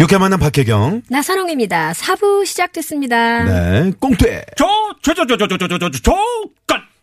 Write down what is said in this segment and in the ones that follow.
유쾌 만남 박혜경. 나선홍입니다. 4부 시작됐습니다. 네. 꽁퇴. 저, 저, 저, 저, 저, 저, 저, 저, 저, 저, 깐!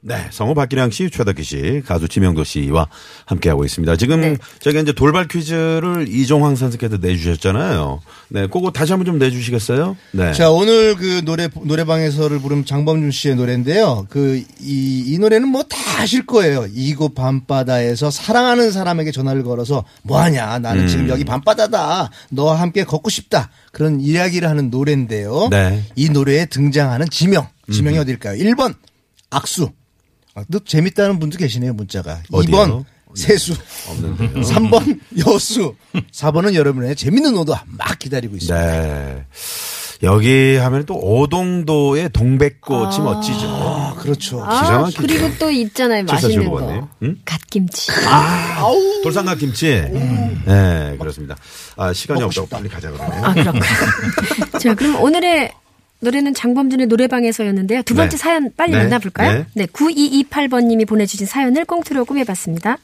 네. 성우 박기량 씨, 최덕기 씨, 가수 지명도 씨와 함께하고 있습니다. 지금 네. 저희가 이제 돌발 퀴즈를 이종황 선생께서 내주셨잖아요. 네. 그거 다시 한번 좀 내주시겠어요? 네. 자, 오늘 그 노래, 노래방에서를 부른 장범준 씨의 노래인데요. 그, 이, 이 노래는 뭐 다 아실 거예요. 이곳 밤바다에서 사랑하는 사람에게 전화를 걸어서 뭐하냐. 나는 음. 지금 여기 밤바다다. 너와 함께 걷고 싶다. 그런 이야기를 하는 노래인데요. 네. 이 노래에 등장하는 지명. 지명이 어딜까요? 1번, 악수. 아, 또 재밌다는 분도 계시네요, 문자가. 어디요? 2번, 세수. 없는데요. 3번, 여수. 4번은 여러분의 재밌는 오도 막 기다리고 있습니다. 네. 여기 하면 또 오동도의 동백꽃이 멋지죠. 아, 그렇죠. 기가 아, 막히죠. 그리고 또 있잖아요. 맛있는 7475 거. 같네요. 응? 갓김치. 돌산각 김치. 네, 그렇습니다. 아, 시간이 없다고 빨리 가자 그러네요. 아, 그렇군요. 자, 그럼 오늘의 노래는 장범준의 노래방에서였는데요. 두 번째 네. 사연 빨리 네. 만나볼까요? 네. 네. 9228번님이 보내주신 사연을 꽁트로 꾸며봤습니다.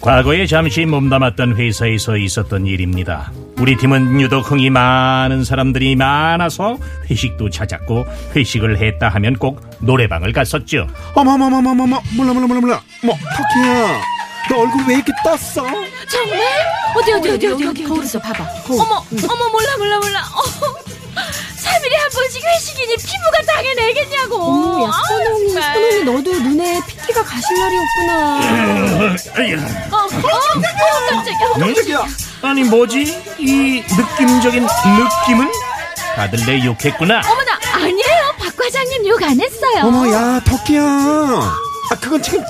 과거에 잠시 몸담았던 회사에서 있었던 일입니다. 우리 팀은 유독 흥이 많은 사람들이 많아서 회식도 찾았고 회식을 했다 하면 꼭 노래방을 갔었죠. 어머머머머머머 몰라 몰라 몰라 몰라. 뭐 터키야. 너 얼굴 왜 이렇게 떴어? 정말? 어디 어디 어디 어디 어디 거울 있어, 봐봐. 어머 어머 몰라 몰라 몰라 어. 3일에 한 번씩 회식이니 피부가 당해내겠냐고 어머, 야, 아, 선홍이. 선홍이 너도 눈에 핏기가 가실 날이 없구나. 어, 어, 어, 깜짝이야 깜짝이야. 아니 뭐지? 이 느낌적인 느낌은? 다들 내 욕했구나. 어머나 아니에요 박 과장님 욕 안 했어요 어머 야 터키야. 아 그건 지금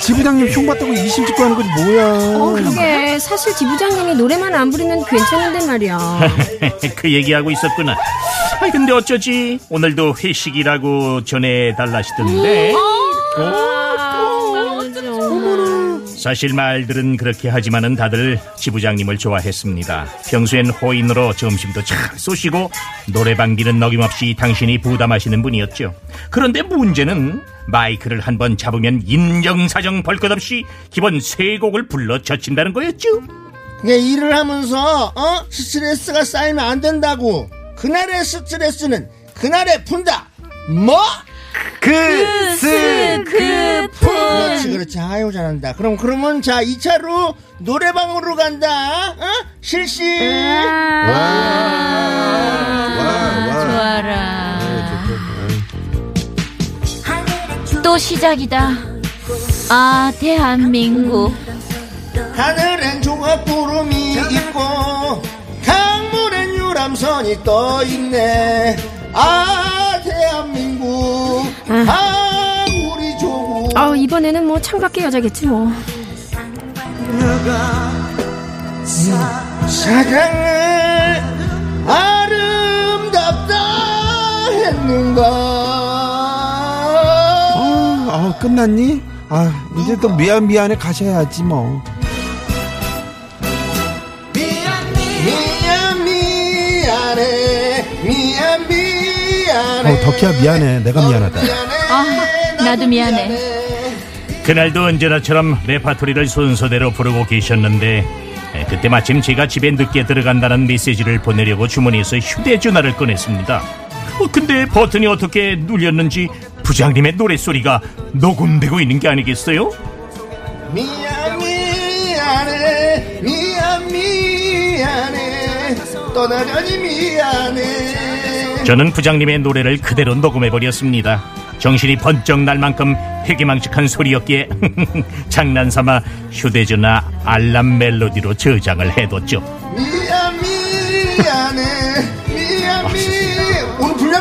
지부장님 흉 봤다고 이심 짓고 하는 거지 뭐야. 어, 그게 사실 지부장님이 노래만 안 부르면 괜찮은데 말이야. 그 얘기하고 있었구나. 아 근데 어쩌지? 오늘도 회식이라고 전해달라시던데. 사실 말들은 그렇게 하지만은 다들 지부장님을 좋아했습니다. 평소엔 호인으로 점심도 잘 쏘시고 노래방비는 어김없이 당신이 부담하시는 분이었죠. 그런데 문제는 마이크를 한 번 잡으면 인정사정 볼것 없이 기본 세 곡을 불러 젖힌다는 거였죠. 그게 일을 하면서 어? 스트레스가 쌓이면 안 된다고. 그날의 스트레스는 그날에 푼다. 뭐? 그스 그렇지 그렇지. 아유 잘한다. 그럼 그러면 자 2차로 노래방으로 간다. 어? 실시. 좋아라 또 시작이다. 아 대한민국. 하늘엔 조각구름이 있고 강물엔 유람선이 떠 있네. 아 대한민국. 아. 우리 조국 아, 이번에는 뭐 창밖의 여자겠지 뭐. 사랑을 아름답다 했는가 아, 아, 끝났니? 아, 이제 또 미안 미안해 가셔야지 뭐. 미안 미안해 미안 미안해 어, 덕희야 미안해. 내가 미안하다. 아 나도 미안해 그날도 언제나처럼 레파토리를 순서대로 부르고 계셨는데 에, 그때 마침 제가 집에 늦게 들어간다는 메시지를 보내려고 주머니에서 휴대전화를 꺼냈습니다. 어, 근데 버튼이 어떻게 눌렸는지 부장님의 노랫소리가 녹음되고 있는 게 아니겠어요? 미안 미안해 미안 미안해 떠나가니 미안해 저는 부장님의 노래를 그대로 녹음해버렸습니다. 정신이 번쩍 날 만큼 회기망측한 소리였기에 장난삼아 휴대전화 알람 멜로디로 저장을 해뒀죠. 미안 미안해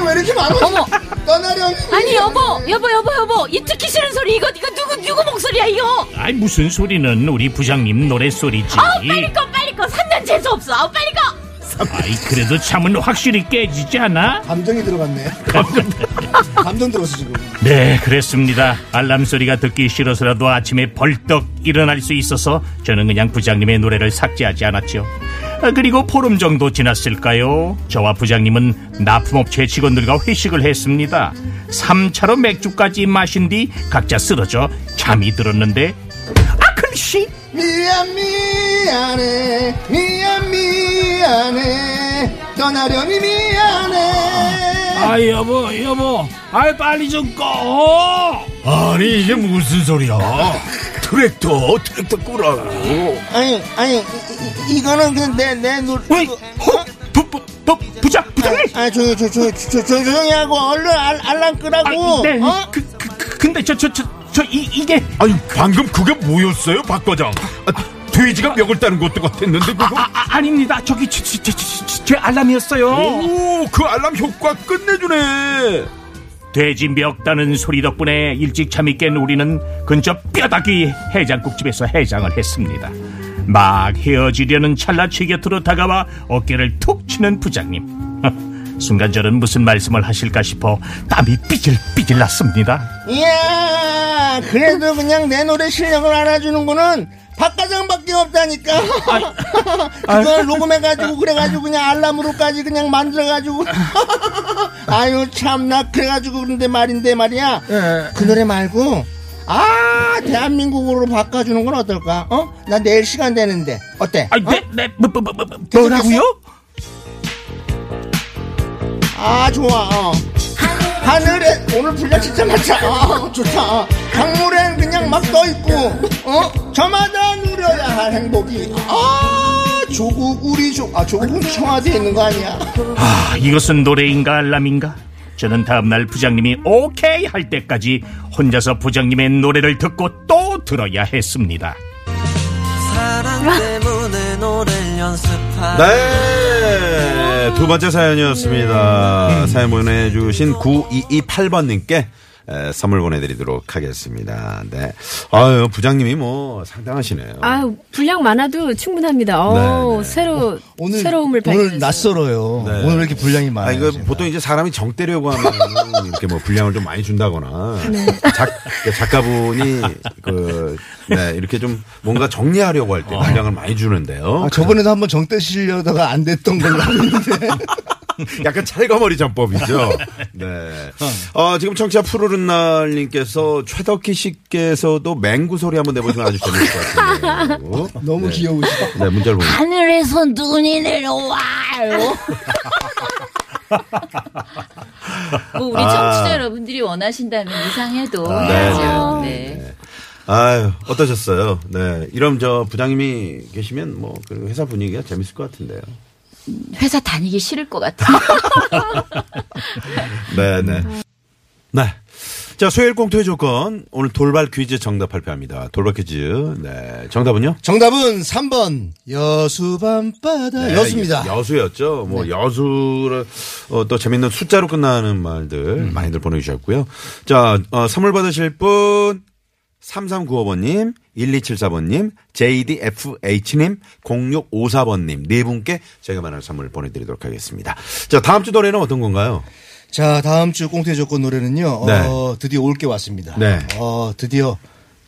분량 왜 이렇게 많아? 어머. 떠나렴 아니 여보 여보 여보 여보 이 듣기 싫은 소리 이거 이거 누구 누구 목소리야 이거 아이 무슨 소리는 우리 부장님 노래 소리지. 아우 빨리 꺼 빨리 꺼 3년 재수 없어 아우 빨리 꺼 아이 그래도 잠은 확실히 깨지지 않아? 감정이 들어갔네 감정 들었어 지금 네, 그랬습니다. 알람 소리가 듣기 싫어서라도 아침에 벌떡 일어날 수 있어서 저는 그냥 부장님의 노래를 삭제하지 않았죠. 아, 그리고 보름 정도 지났을까요? 저와 부장님은 납품업체 직원들과 회식을 했습니다. 3차로 맥주까지 마신 뒤 각자 쓰러져 잠이 들었는데 아, 글씨! 미안 미안해 미안 미안해 떠나렴이 미안해 아 여보 여보 아이 빨리 좀 꺼. 아니 이게 무슨 소리야? 트랙터 트랙터 끄라고. 아니 아니 이, 이, 거는 그내내 노래 어이, 어? 부, 부, 부, 부장, 부장님! 아 조용히 조, 조, 조, 조, 조용히 하고 얼른 알, 알람 끄라고 아, 네. 어? 그, 그, 그, 근데 저, 저, 저, 저, 이, 이게. 아니 방금 그게 뭐였어요, 박 과장? 아, 돼지가 멱을 따는 것도 같았는데 그거. 아, 아, 아 닙니다. 저기, 제, 제, 제, 제, 제 알람이었어요. 오, 그 알람 효과 끝내주네. 돼지 멱 따는 소리 덕분에 일찍 잠이 깬 우리는 근처 뼈다귀 해장국집에서 해장을 했습니다. 막 헤어지려는 찰나치 곁으로 다가와 어깨를 툭 치는 부장님. 순간 저는 무슨 말씀을 하실까 싶어 땀이 삐질삐질 났습니다. 이야 그래도 그냥 내 노래 실력을 알아주는 거는 박과장밖에 없다니까. 그걸 녹음해가지고 그래가지고 그냥 알람으로까지 그냥 만들어가지고. 아유 참나. 그래가지고 그런데 말인데 말이야. 그 노래 말고 아 대한민국으로 바꿔주는 건 어떨까 어? 나 내일 시간 되는데 어때? 아, 네, 네, 뭐, 뭐, 뭐, 뭐, 뭐라고요? 아 좋아 어. 하늘에 오늘 분량 진짜 많다 어, 좋다 어. 강물엔 그냥 막 떠 있고 어 저마다 누려야 할 행복이 아 조국 우리 조아 조국은 청와대에 있는 거 아니야 아, 이것은 노래인가 알람인가? 저는 다음날 부장님이 오케이 할 때까지 혼자서 부장님의 노래를 듣고 또 들어야 했습니다. 사랑 때문에 노래를 연습하 네. 두 번째 사연이었습니다. 사연 보내주신 9228번님께 선물 보내드리도록 하겠습니다. 네. 아유, 부장님이 뭐 상당하시네요. 아 분량 많아도 충분합니다. 어, 네, 네. 새로 오늘 새로움을 발견. 오늘 낯설어요 네. 오늘 왜 이렇게 분량이 아, 많아요 이거 제가. 보통 이제 사람이 정 떼려고 하면 이렇게 뭐 분량을 좀 많이 준다거나 네. 작, 작가분이 그, 네, 이렇게 좀 뭔가 정리하려고 할 때 분량을 많이 주는데요. 아, 저번에도 한번 정 떼시려다가 안 됐던 걸로 알고 있는데 약간 찰거머리 전법이죠. 네. 어, 지금 청취자 푸르른 날님께서 최덕희 씨께서도 맹구 소리 한번 내보시면 아주 재밌을 것 같은데요. 너무 네. 귀여우시다 네, 문자를 보내 하늘에서 눈이 내려와요 뭐 우리 청취자 여러분들이 원하신다면 이상해도 네, 해야죠 네, 네. 네. 아유, 어떠셨어요? 네. 이런 저 부장님이 계시면 뭐, 그 회사 분위기가 재밌을 것 같은데요. 회사 다니기 싫을 것 같아요 네, 네. 네. 자, 수요일 공토의 조건. 오늘 돌발 퀴즈 정답 발표합니다. 돌발 퀴즈. 네. 정답은요? 정답은 3번 여수 밤바다 네, 여수입니다 여- 여수였죠. 뭐 여수를 어, 또 재밌는 숫자로 끝나는 말들 음. 많이들 보내주셨고요. 자, 어, 선물 받으실 분 3395번님, 1274번님, JDFH님, 0654번님 네 분께 제가 만날 선물 보내드리도록 하겠습니다. 자, 다음 주 노래는 어떤 건가요? 자, 다음 주 꽁태 조건 노래는요. 네. 어, 드디어 올 게 왔습니다. 네. 어, 드디어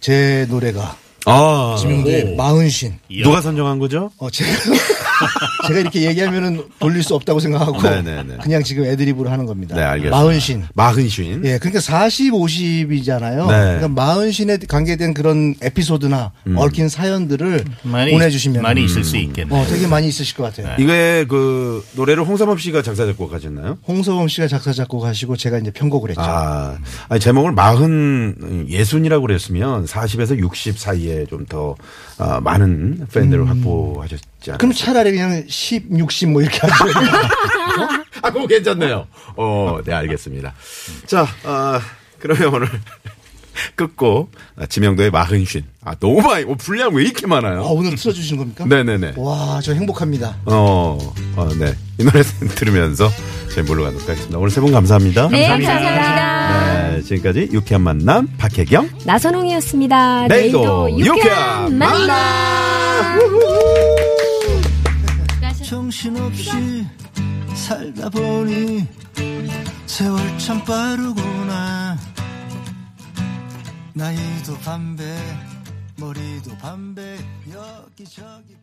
제 노래가 아, 지명도의 마흔신. 누가 선정한 거죠? 어, 제가 제가 이렇게 얘기하면은 돌릴 수 없다고 생각하고 네, 네, 네. 그냥 지금 애드립으로 하는 겁니다. 네, 알겠습니다. 마흔신. 마흔신. 예, 그러니까 40, 50이잖아요. 네. 그러니까 마흔신에 관계된 그런 에피소드나 음. 얽힌 사연들을 많이, 보내주시면 많이 있을 수 있겠네요. 어, 되게 많이 있으실 것 같아요. 이게 그 노래를 홍삼업 씨가 작사 작곡하셨나요? 홍서범 씨가 작사 작곡하시고 제가 이제 편곡을 했죠. 아, 아니 제목을 마흔 예순이라고 그랬으면 40에서 60 사이에 좀더 아, 많은 팬들을 확보하셨지 않아요? 그럼 차라리 그냥 10, 60뭐 이렇게 하죠. 아, 그거 괜찮네요. 어, 네, 알겠습니다. 자, 아, 그러면 오늘 끝곡 아, 지명도의 마흔쉰. 아 너무 많이. 어, 분량 왜 이렇게 많아요? 아, 오늘 틀어주신 겁니까? 네네네. 와, 저 행복합니다. 어, 어, 네. 이 노래 들으면서 저희 물러가도록 하겠습니다. 오늘 세 분 감사합니다. 네, 감사합니다. 감사합니다. 네, 지금까지 유쾌한 만남 박혜경. 나선홍이었습니다. 내일도 유쾌한 만남. 정신없이 살다 보니 세월 참 빠르구나 나이도 반배 머리도 반배 여기저기 반